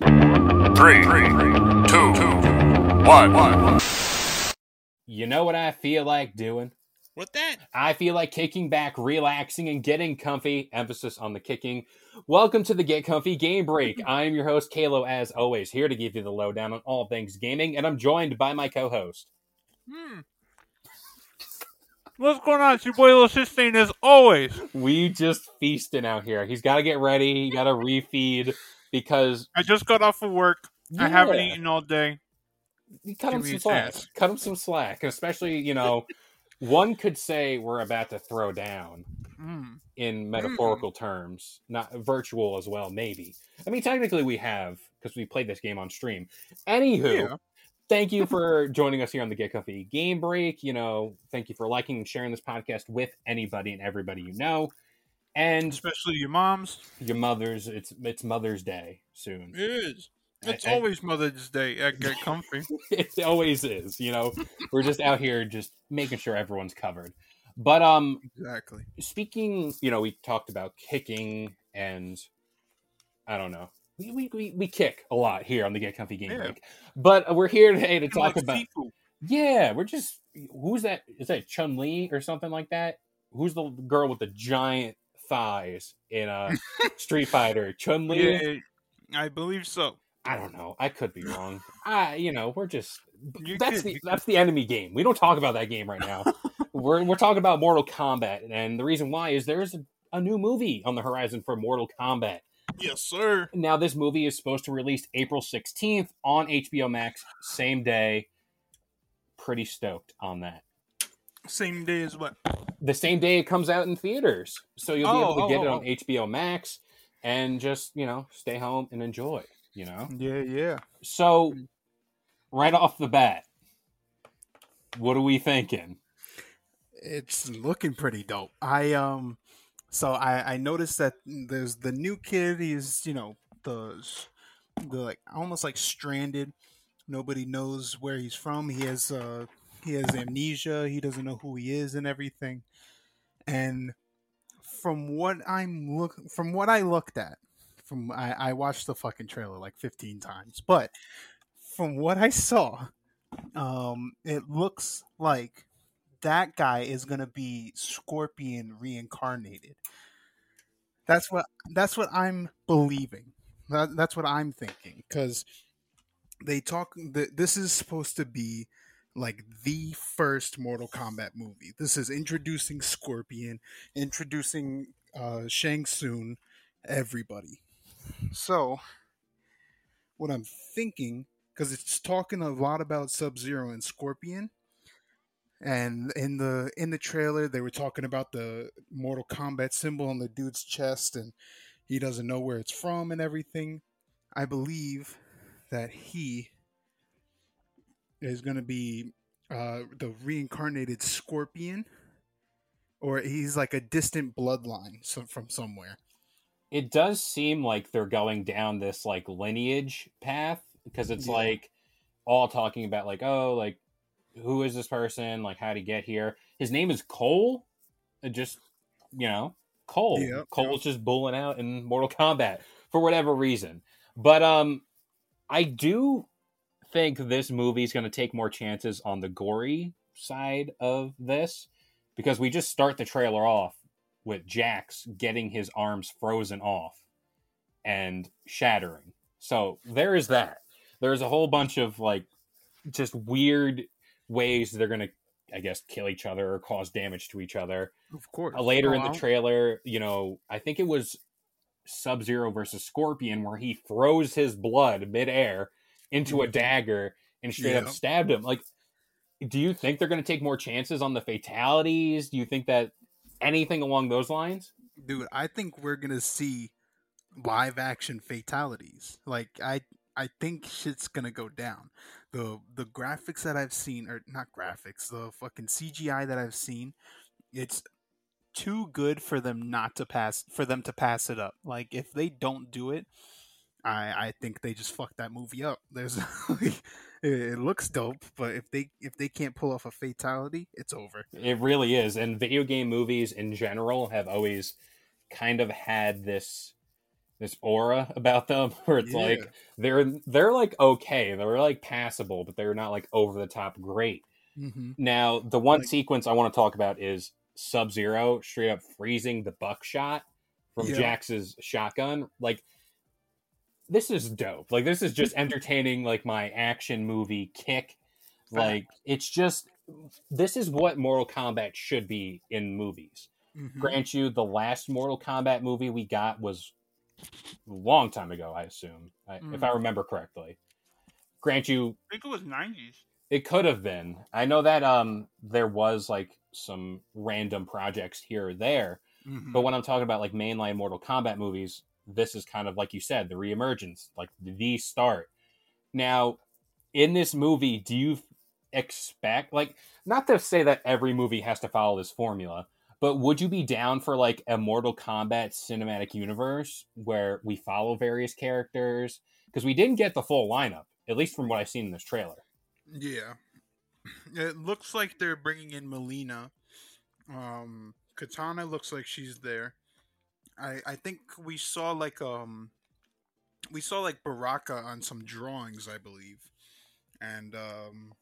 Three, two, one. You know what I feel like doing? What that? I feel like kicking back, relaxing, and getting comfy. Emphasis on the kicking. Welcome to the Get Comfy Game Break. I am your host, Kalo, as always, here to give you the lowdown on all things gaming, and I'm joined by my co host. Hmm. What's going on? It's your boy Lil Shitstain as always. We just feasting out here. He's got to get ready, he got to refeed because I just got off of work. I haven't eaten all day. you cut him Give me some slack. Cut him some slack, especially, you know, one could say we're about to throw down. Mm. in metaphorical terms, not virtual as well, maybe. I mean, technically we have because we played this game on stream. Anywho, Yeah. thank you for joining us here on the Get Comfy Game Break. You know, thank you for liking and sharing this podcast with anybody and everybody you know, and Especially your moms. your mothers. It's it's Mother's Day soon. It is. It's always Mother's Day at Get Comfy. it always is. You know, we're just out here just making sure everyone's covered. But um, exactly. speaking, you know, we talked about kicking and I don't know. We, we, we, we kick a lot here on the Get Comfy Game Yeah. Break. But we're here today to talk Like about Sifu. Yeah, we're just who's that is that Chun Li or something like that? Who's the girl with the giant thighs in a Street Fighter? Chun Li? Yeah, I believe so. I don't know. I could be wrong. I you know, we're just You that's could- the that's the enemy game. We don't talk about that game right now. we're we're talking about Mortal Kombat, and the reason why is there's a, a new movie on the horizon for Mortal Kombat. Yes, sir. Now, this movie is supposed to release April 16th on HBO Max, same day. Pretty stoked on that. Same day as what? The same day it comes out in theaters, so you'll be Oh, able to oh, get it oh, on oh. HBO Max and just you know stay home and enjoy. You know. Yeah, yeah. So, right off the bat, what are we thinking? it's looking pretty dope. I um so I I noticed that there's the new kid he's, you know, the the like almost like stranded. Nobody knows where he's from. He has uh he has amnesia. He doesn't know who he is and everything. And from what I'm look from what I looked at, from I, I watched the fucking trailer like 15 times, but from what I saw, um, it looks like that guy is gonna be Scorpion reincarnated. That's what that's what I'm believing. That, that's what I'm thinking because they talk. th- This is supposed to be like the first Mortal Kombat movie. This is introducing Scorpion, introducing uh, Shang Tsung, everybody. So, what I'm thinking, because it's talking a lot about Sub Zero and Scorpion, and in the in the trailer they were talking about the Mortal Kombat symbol on the dude's chest, and he doesn't know where it's from and everything. I believe that he is going to be uh, the reincarnated Scorpion, or he's like a distant bloodline so, from somewhere. It does seem like they're going down this like lineage path because it's Yeah. like all talking about like oh like who is this person like how he get here? His name is Cole. It just you know Cole. Yeah, Cole's just bulling out in Mortal Kombat for whatever reason. But um, I do think this movie is going to take more chances on the gory side of this because we just start the trailer off with Jax getting his arms frozen off and shattering. So there is that. There's a whole bunch of like just weird ways they're gonna, I guess, kill each other or cause damage to each other. Of course. Uh, later Oh, in the trailer, you know, I think it was Sub Zero versus Scorpion where he throws his blood midair into a mm-hmm. dagger and straight up stabbed him. Like, do you think they're going to take more chances on the fatalities? Do you think that anything along those lines? dude i think we're gonna see live action fatalities like i i think shit's gonna go down the the graphics that i've seen or not graphics the fucking cgi that i've seen it's too good for them not to pass for them to pass it up like if they don't do it i i think they just fucked that movie up there's like it, it looks dope but if they if they can't pull off a fatality it's over It really is. And video game movies in general have always kind of had this this aura about them where it's Yeah. like they're they're like okay, they're like passable, but they're not like over the top great. mm-hmm. Now, the one Like- sequence I want to talk about is Sub Zero straight up freezing the buckshot from Yeah. Jax's shotgun. Like, this is dope. Like, this is just entertaining, like my action movie kick. Like, it's just this is what Mortal Kombat should be in movies. Mm-hmm. Grant you, the last Mortal Kombat movie we got was a long time ago, I assume, I, if I Mm. remember correctly. Grant you, I think it was 90s. it could have been. I know that um there was like some random projects here or there, Mhm. but when I'm talking about like mainline Mortal Kombat movies, this is kind of like you said, the reemergence, like the start. Now, in this movie, do you expect like not to say that every movie has to follow this formula, but would you be down for like a Mortal Kombat cinematic universe where we follow various characters? Because we didn't get the full lineup, at least from what I've seen in this trailer. Yeah. It looks like they're bringing in Mileena. Um, Katana looks like she's there. I I think we saw like um we saw like Baraka on some drawings, I believe. And um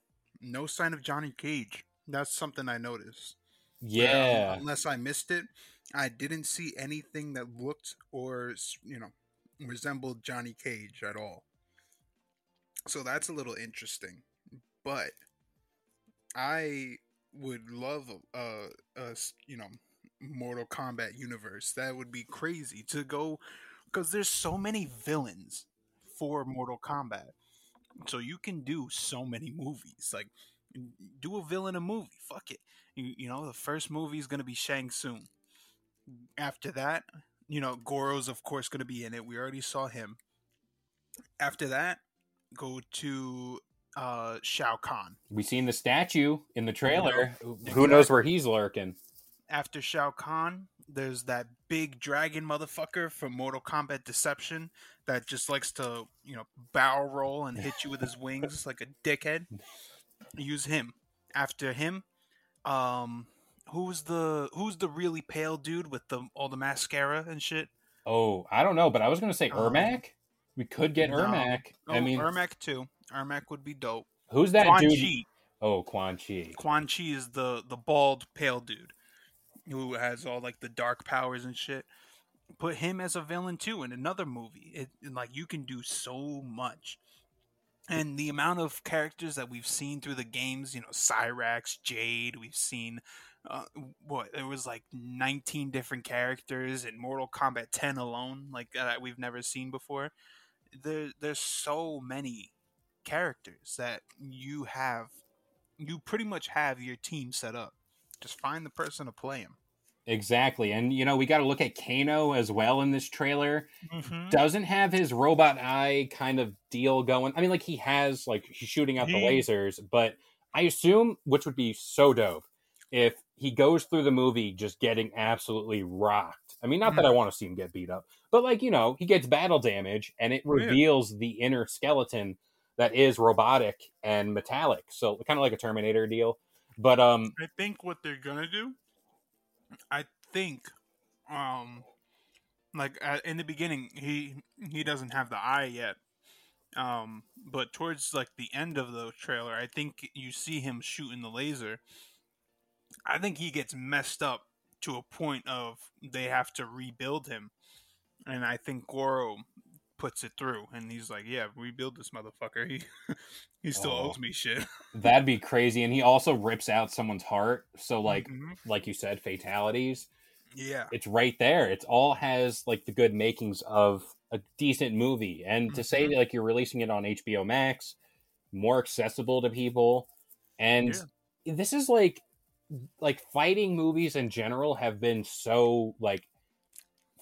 no sign of Johnny Cage. That's something I noticed. Um, Yeah. unless I missed it, I didn't see anything that looked or you know resembled Johnny Cage at all. So that's a little interesting, but I would love a s- you know Mortal Kombat universe. That would be crazy to go because there's so many villains for Mortal Kombat. So you can do so many movies. Like do a villain a movie. Fuck it. You, you know, the first movie is going to be Shang Tsung. After that, you know, Goro's of course going to be in it. We already saw him. After that, go to uh Shao Kahn. we seen the statue in the trailer. Who knows where he's lurking? After Shao Kahn, there's that big dragon motherfucker from Mortal Kombat Deception that just likes to, you know, barrel roll and hit you with his wings like a dickhead. Use him. After him, um who's the who's the really pale dude with the all the mascara and shit? Oh, I don't know, but I was gonna say Um, Ermac. We could get no. Ermac. Oh, I mean, Ermac too. Ermac would be dope. who's that Quan dude? Chi. Oh, Quan Chi. Quan Chi is the the bald pale dude who has all like the dark powers and shit. Put him as a villain too in another movie. It and, like you can do so much. And the amount of characters that we've seen through the games, you know, Cyrax, Jade, we've seen uh, what there was like 19 different characters in Mortal Kombat 10 alone, like uh, that we've never seen before. There, there's so many characters that you have you pretty much have your team set up. Just find the person to play him. Exactly, and you know we got to look at Kano as well in this trailer. Mm-hmm. Doesn't have his robot eye kind of deal going. I mean, like he has, like he's shooting out the lasers, but I assume, which would be so dope, if he goes through the movie just getting absolutely rocked. I mean, not that I want to see him get beat up, but like you know, he gets battle damage, and it Oh, yeah. reveals the inner skeleton that is robotic and metallic. So kind of like a Terminator deal. But um, I think what they're gonna do, I think, um, like uh, in the beginning, he he doesn't have the eye yet. Um, but towards like the end of the trailer, I think you see him shooting the laser. I think he gets messed up to a point of they have to rebuild him. and I think Goro puts it through, and he's like, "Yeah, rebuild this motherfucker. He he still Oh. owes me shit." That'd be crazy. And he also rips out someone's heart. So like Mhm. like you said, fatalities. yeah, It's right there. It's all has like the good makings of a decent movie. And to say Mhm. like you're releasing it on HBO Max, more accessible to people, and this is like like fighting movies in general have been so like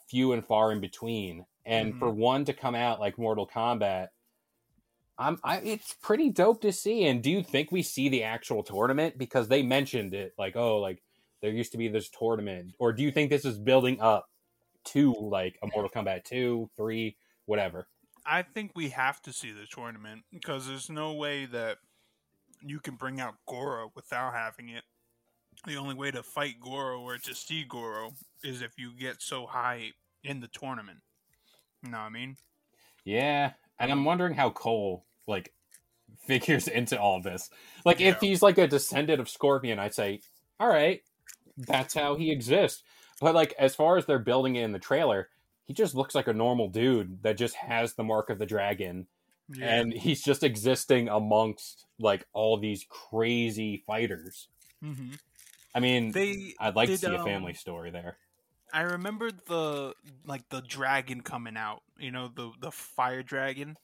few and far in between and Mhm. for one to come out like mortal kombat i'm I, it's pretty dope to see and do you think we see the actual tournament because they mentioned it like oh like there used to be this tournament or do you think this is building up to like a mortal kombat 2 3 whatever I think we have to see the tournament because there's no way that you can bring out Goro without having it. The only way to fight Goro or to see Goro is if you get so high in the tournament. What I mean? Yeah, and I'm wondering how Cole like figures into all this. Like, if he's like a descendant of Scorpion, I'd say, all right, that's how he exists. But like, as far as they're building it in the trailer, he just looks like a normal dude that just has the mark of the dragon, Yeah. and he's just existing amongst like all these crazy fighters. hmm I mean, They I'd like did, to see a um, family story there. I remember the like the dragon coming out, you know, the the fire dragon.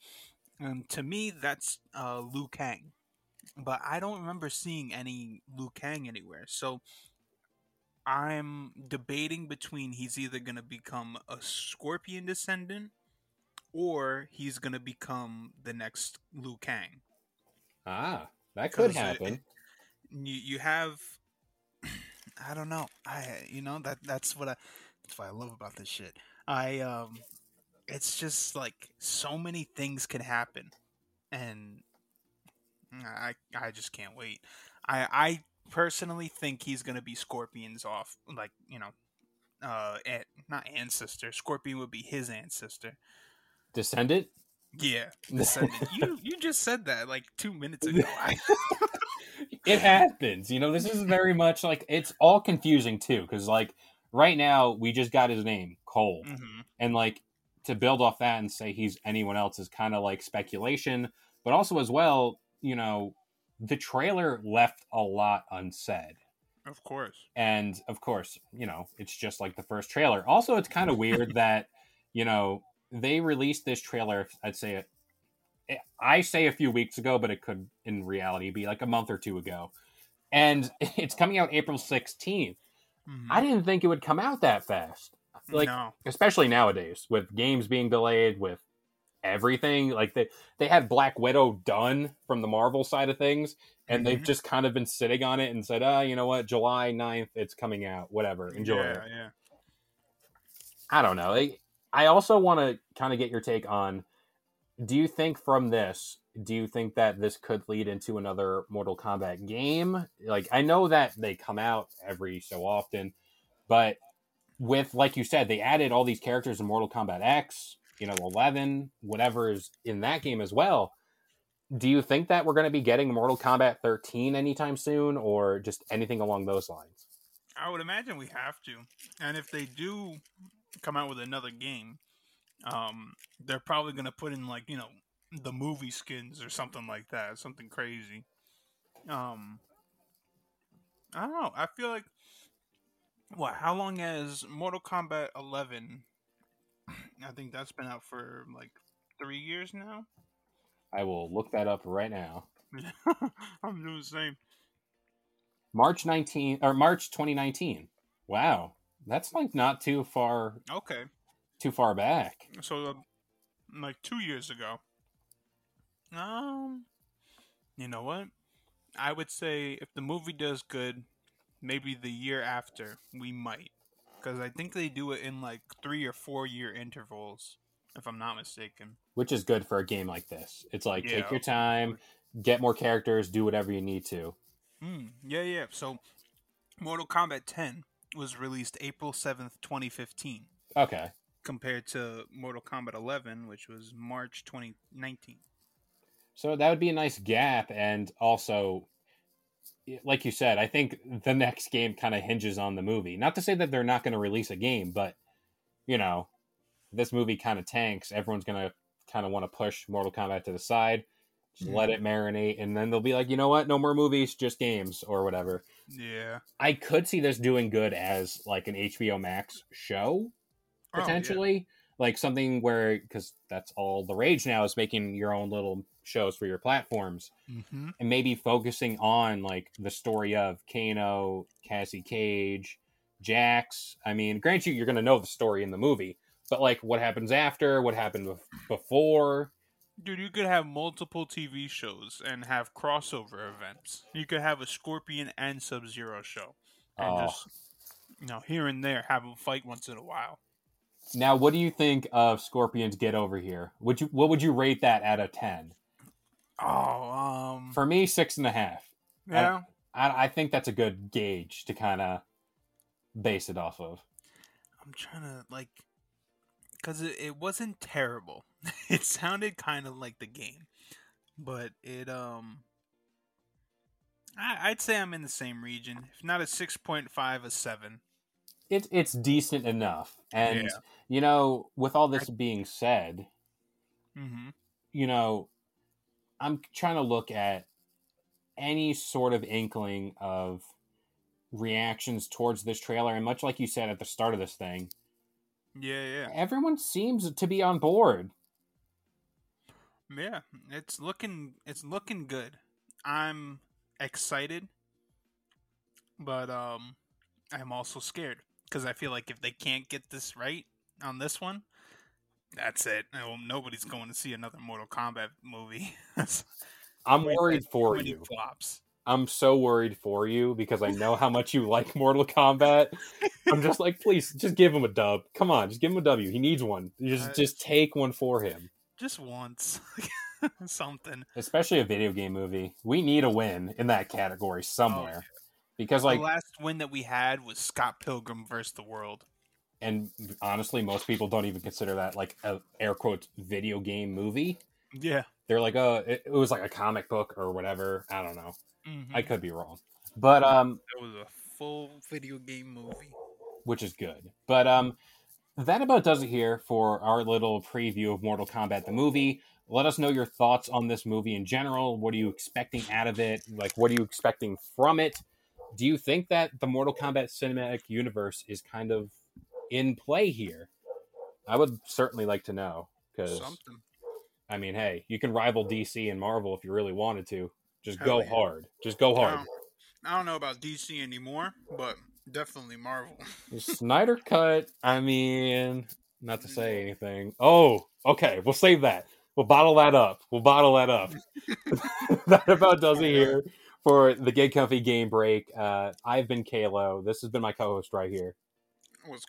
And to me that's uh Liu Kang. But I don't remember seeing any Liu Kang anywhere. So I'm debating between he's either going to become a scorpion descendant or he's going to become the next Liu Kang. Ah, that could 'cause it- happen. You you have I don't know. I you know that that's what I that's what I love about this shit. I um it's just like so many things can happen and I I just can't wait. I I personally think he's to be Scorpion's off like, you know, uh an- not ancestor. Scorpion would be his ancestor. Descendant. Yeah. Descendant. you you just said that like 2 minutes ago. It happens. You know, this is very much like it's all confusing too, because like right now we just got his name, Cole, Mhm. and like to build off that and say he's anyone else is kind of like speculation, but also as well, you know, the trailer left a lot unsaid. Of course. And of course, you know, it's just like the first trailer. Also, it's kind of weird that, you know, they released this trailer, I'd say it I say a few weeks ago, but it could in reality be like a month or two ago. And it's coming out April 16th. Mhm. I didn't think it would come out that fast. Like no. especially nowadays with games being delayed with everything like they they had Black Widow done from the Marvel side of things and they've Mhm. just kind of been sitting on it and said, "Ah, you know what? July 9th it's coming out. Whatever. Enjoy yeah, it." Yeah. I don't know. I also want to kind of get your take on do you think from this, do you think that this could lead into another Mortal Kombat game? Like, I know that they come out every so often, but with, like you said, they added all these characters in Mortal Kombat X, you know, 11, whatever is in that game as well. Do you think that we're going to be getting Mortal Kombat 13 anytime soon or just anything along those lines? I would imagine we have to. And if they do come out with another game, um, they're probably gonna put in like, you know, the movie skins or something like that, something crazy. Um I don't know. I feel like what, how long has Mortal Kombat eleven I think that's been out for like three years now. I will look that up right now. I'm doing the same. March 19 or March 2019. Wow. That's like not too far Okay. too far back. So, uh, like two years ago. Um, you know what? I would say if the movie does good, maybe the year after we might, because I think they do it in like three or four year intervals, if I'm not mistaken. Which is good for a game like this. It's like Yeah. take your time, get more characters, do whatever you need to. Hmm. Yeah, yeah. So, Mortal Kombat 10 was released April 7th, 2015, Okay. compared to Mortal Kombat 11, which was March 2019. So that would be a nice gap and also like you said, I think the next game kind of hinges on the movie. Not to say that they're not going to release a game, but you know, this movie kind of tanks, everyone's gonna kind of want to push Mortal Kombat to the side, just let it marinate, and then they'll be like, you know what, no more movies, just games or whatever. Yeah. I could see this doing good as like an HBO Max show Oh, yeah. potentially, like something where because that's all the rage now is making your own little shows for your platforms Mm-hmm. and maybe focusing on like the story of Kano, Cassie Cage, Jax. I mean, grant you, you're going to know the story in the movie, but like what happens after, what happened before. Dude, you could have multiple TV shows and have crossover events. You could have a Scorpion and Sub Zero show, and Oh. just you know here and there have them fight once in a while. Now, what do you think of Scorpion's Get Over Here? Would you what would you rate that out of ten? Oh, um, For me, six and a half. yeah, I, I think that's a good gauge to kind of base it off of. I'm trying to like, cause it, it wasn't terrible. it sounded kind of like the game, but it um, I, I'd say I'm in the same region. If not a six point five, a seven. It's it's decent enough, and Yeah. you know, with all this being said, Mm-hmm. you know, I'm trying to look at any sort of inkling of reactions towards this trailer, and much like you said at the start of this thing, Yeah, yeah. everyone seems to be on board. Yeah, it's looking it's looking good. I'm excited, but um, I'm also scared because I feel like if they can't get this right on this one, that's it. No, nobody's going to see another Mortal Kombat movie. I'm worried for you. Flops. I'm so worried for you because I know how much you like Mortal Kombat. I'm just like, please, just give him a dub. Come on, just give him a W. He needs one. Just, Uh, just take one for him. Just once, something. Especially a video game movie. We need a win in that category somewhere. Because, like, the last win that we had was Scott Pilgrim versus the World. and honestly, most people don't even consider that like a air quotes video game movie. Yeah. They're like, oh, it, it was like a comic book or whatever. I don't know. Mhm. I could be wrong, but um, it was a full video game movie. which is good. But um, that about does it here for our little preview of Mortal Kombat the movie. Let us know your thoughts on this movie in general. What are you expecting out of it? Like, what are you expecting from it? Do you think that the Mortal Kombat cinematic universe is kind of in play here? I would certainly like to know because I mean, hey, you can rival DC and Marvel if you really wanted to. Just Hell go yeah. hard. Just go I hard. don't, I don't know about DC anymore, but definitely Marvel. Snyder cut. I mean, not to say anything. Oh, okay. We'll save that. We'll bottle that up. We'll bottle that up. that about does it here for the Get Comfy Game Break. Uh, I've been Kalo. This has been my co-host right here. Was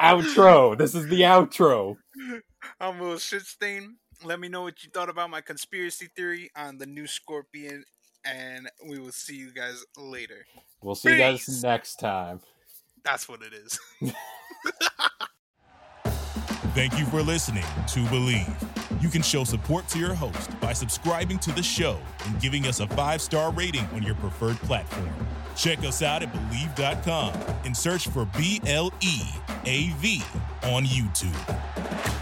Outro. This is the outro. I'm Lil Shitstain. Let me know what you thought about my conspiracy theory on the new Scorpion, and we will see you guys later. We'll see you guys next time. That's what it is. Thank you for listening to Bleav. You can show support to your host by subscribing to the show and giving us a five star rating on your preferred platform. Check us out at Bleav.com and search for B L E A V on YouTube.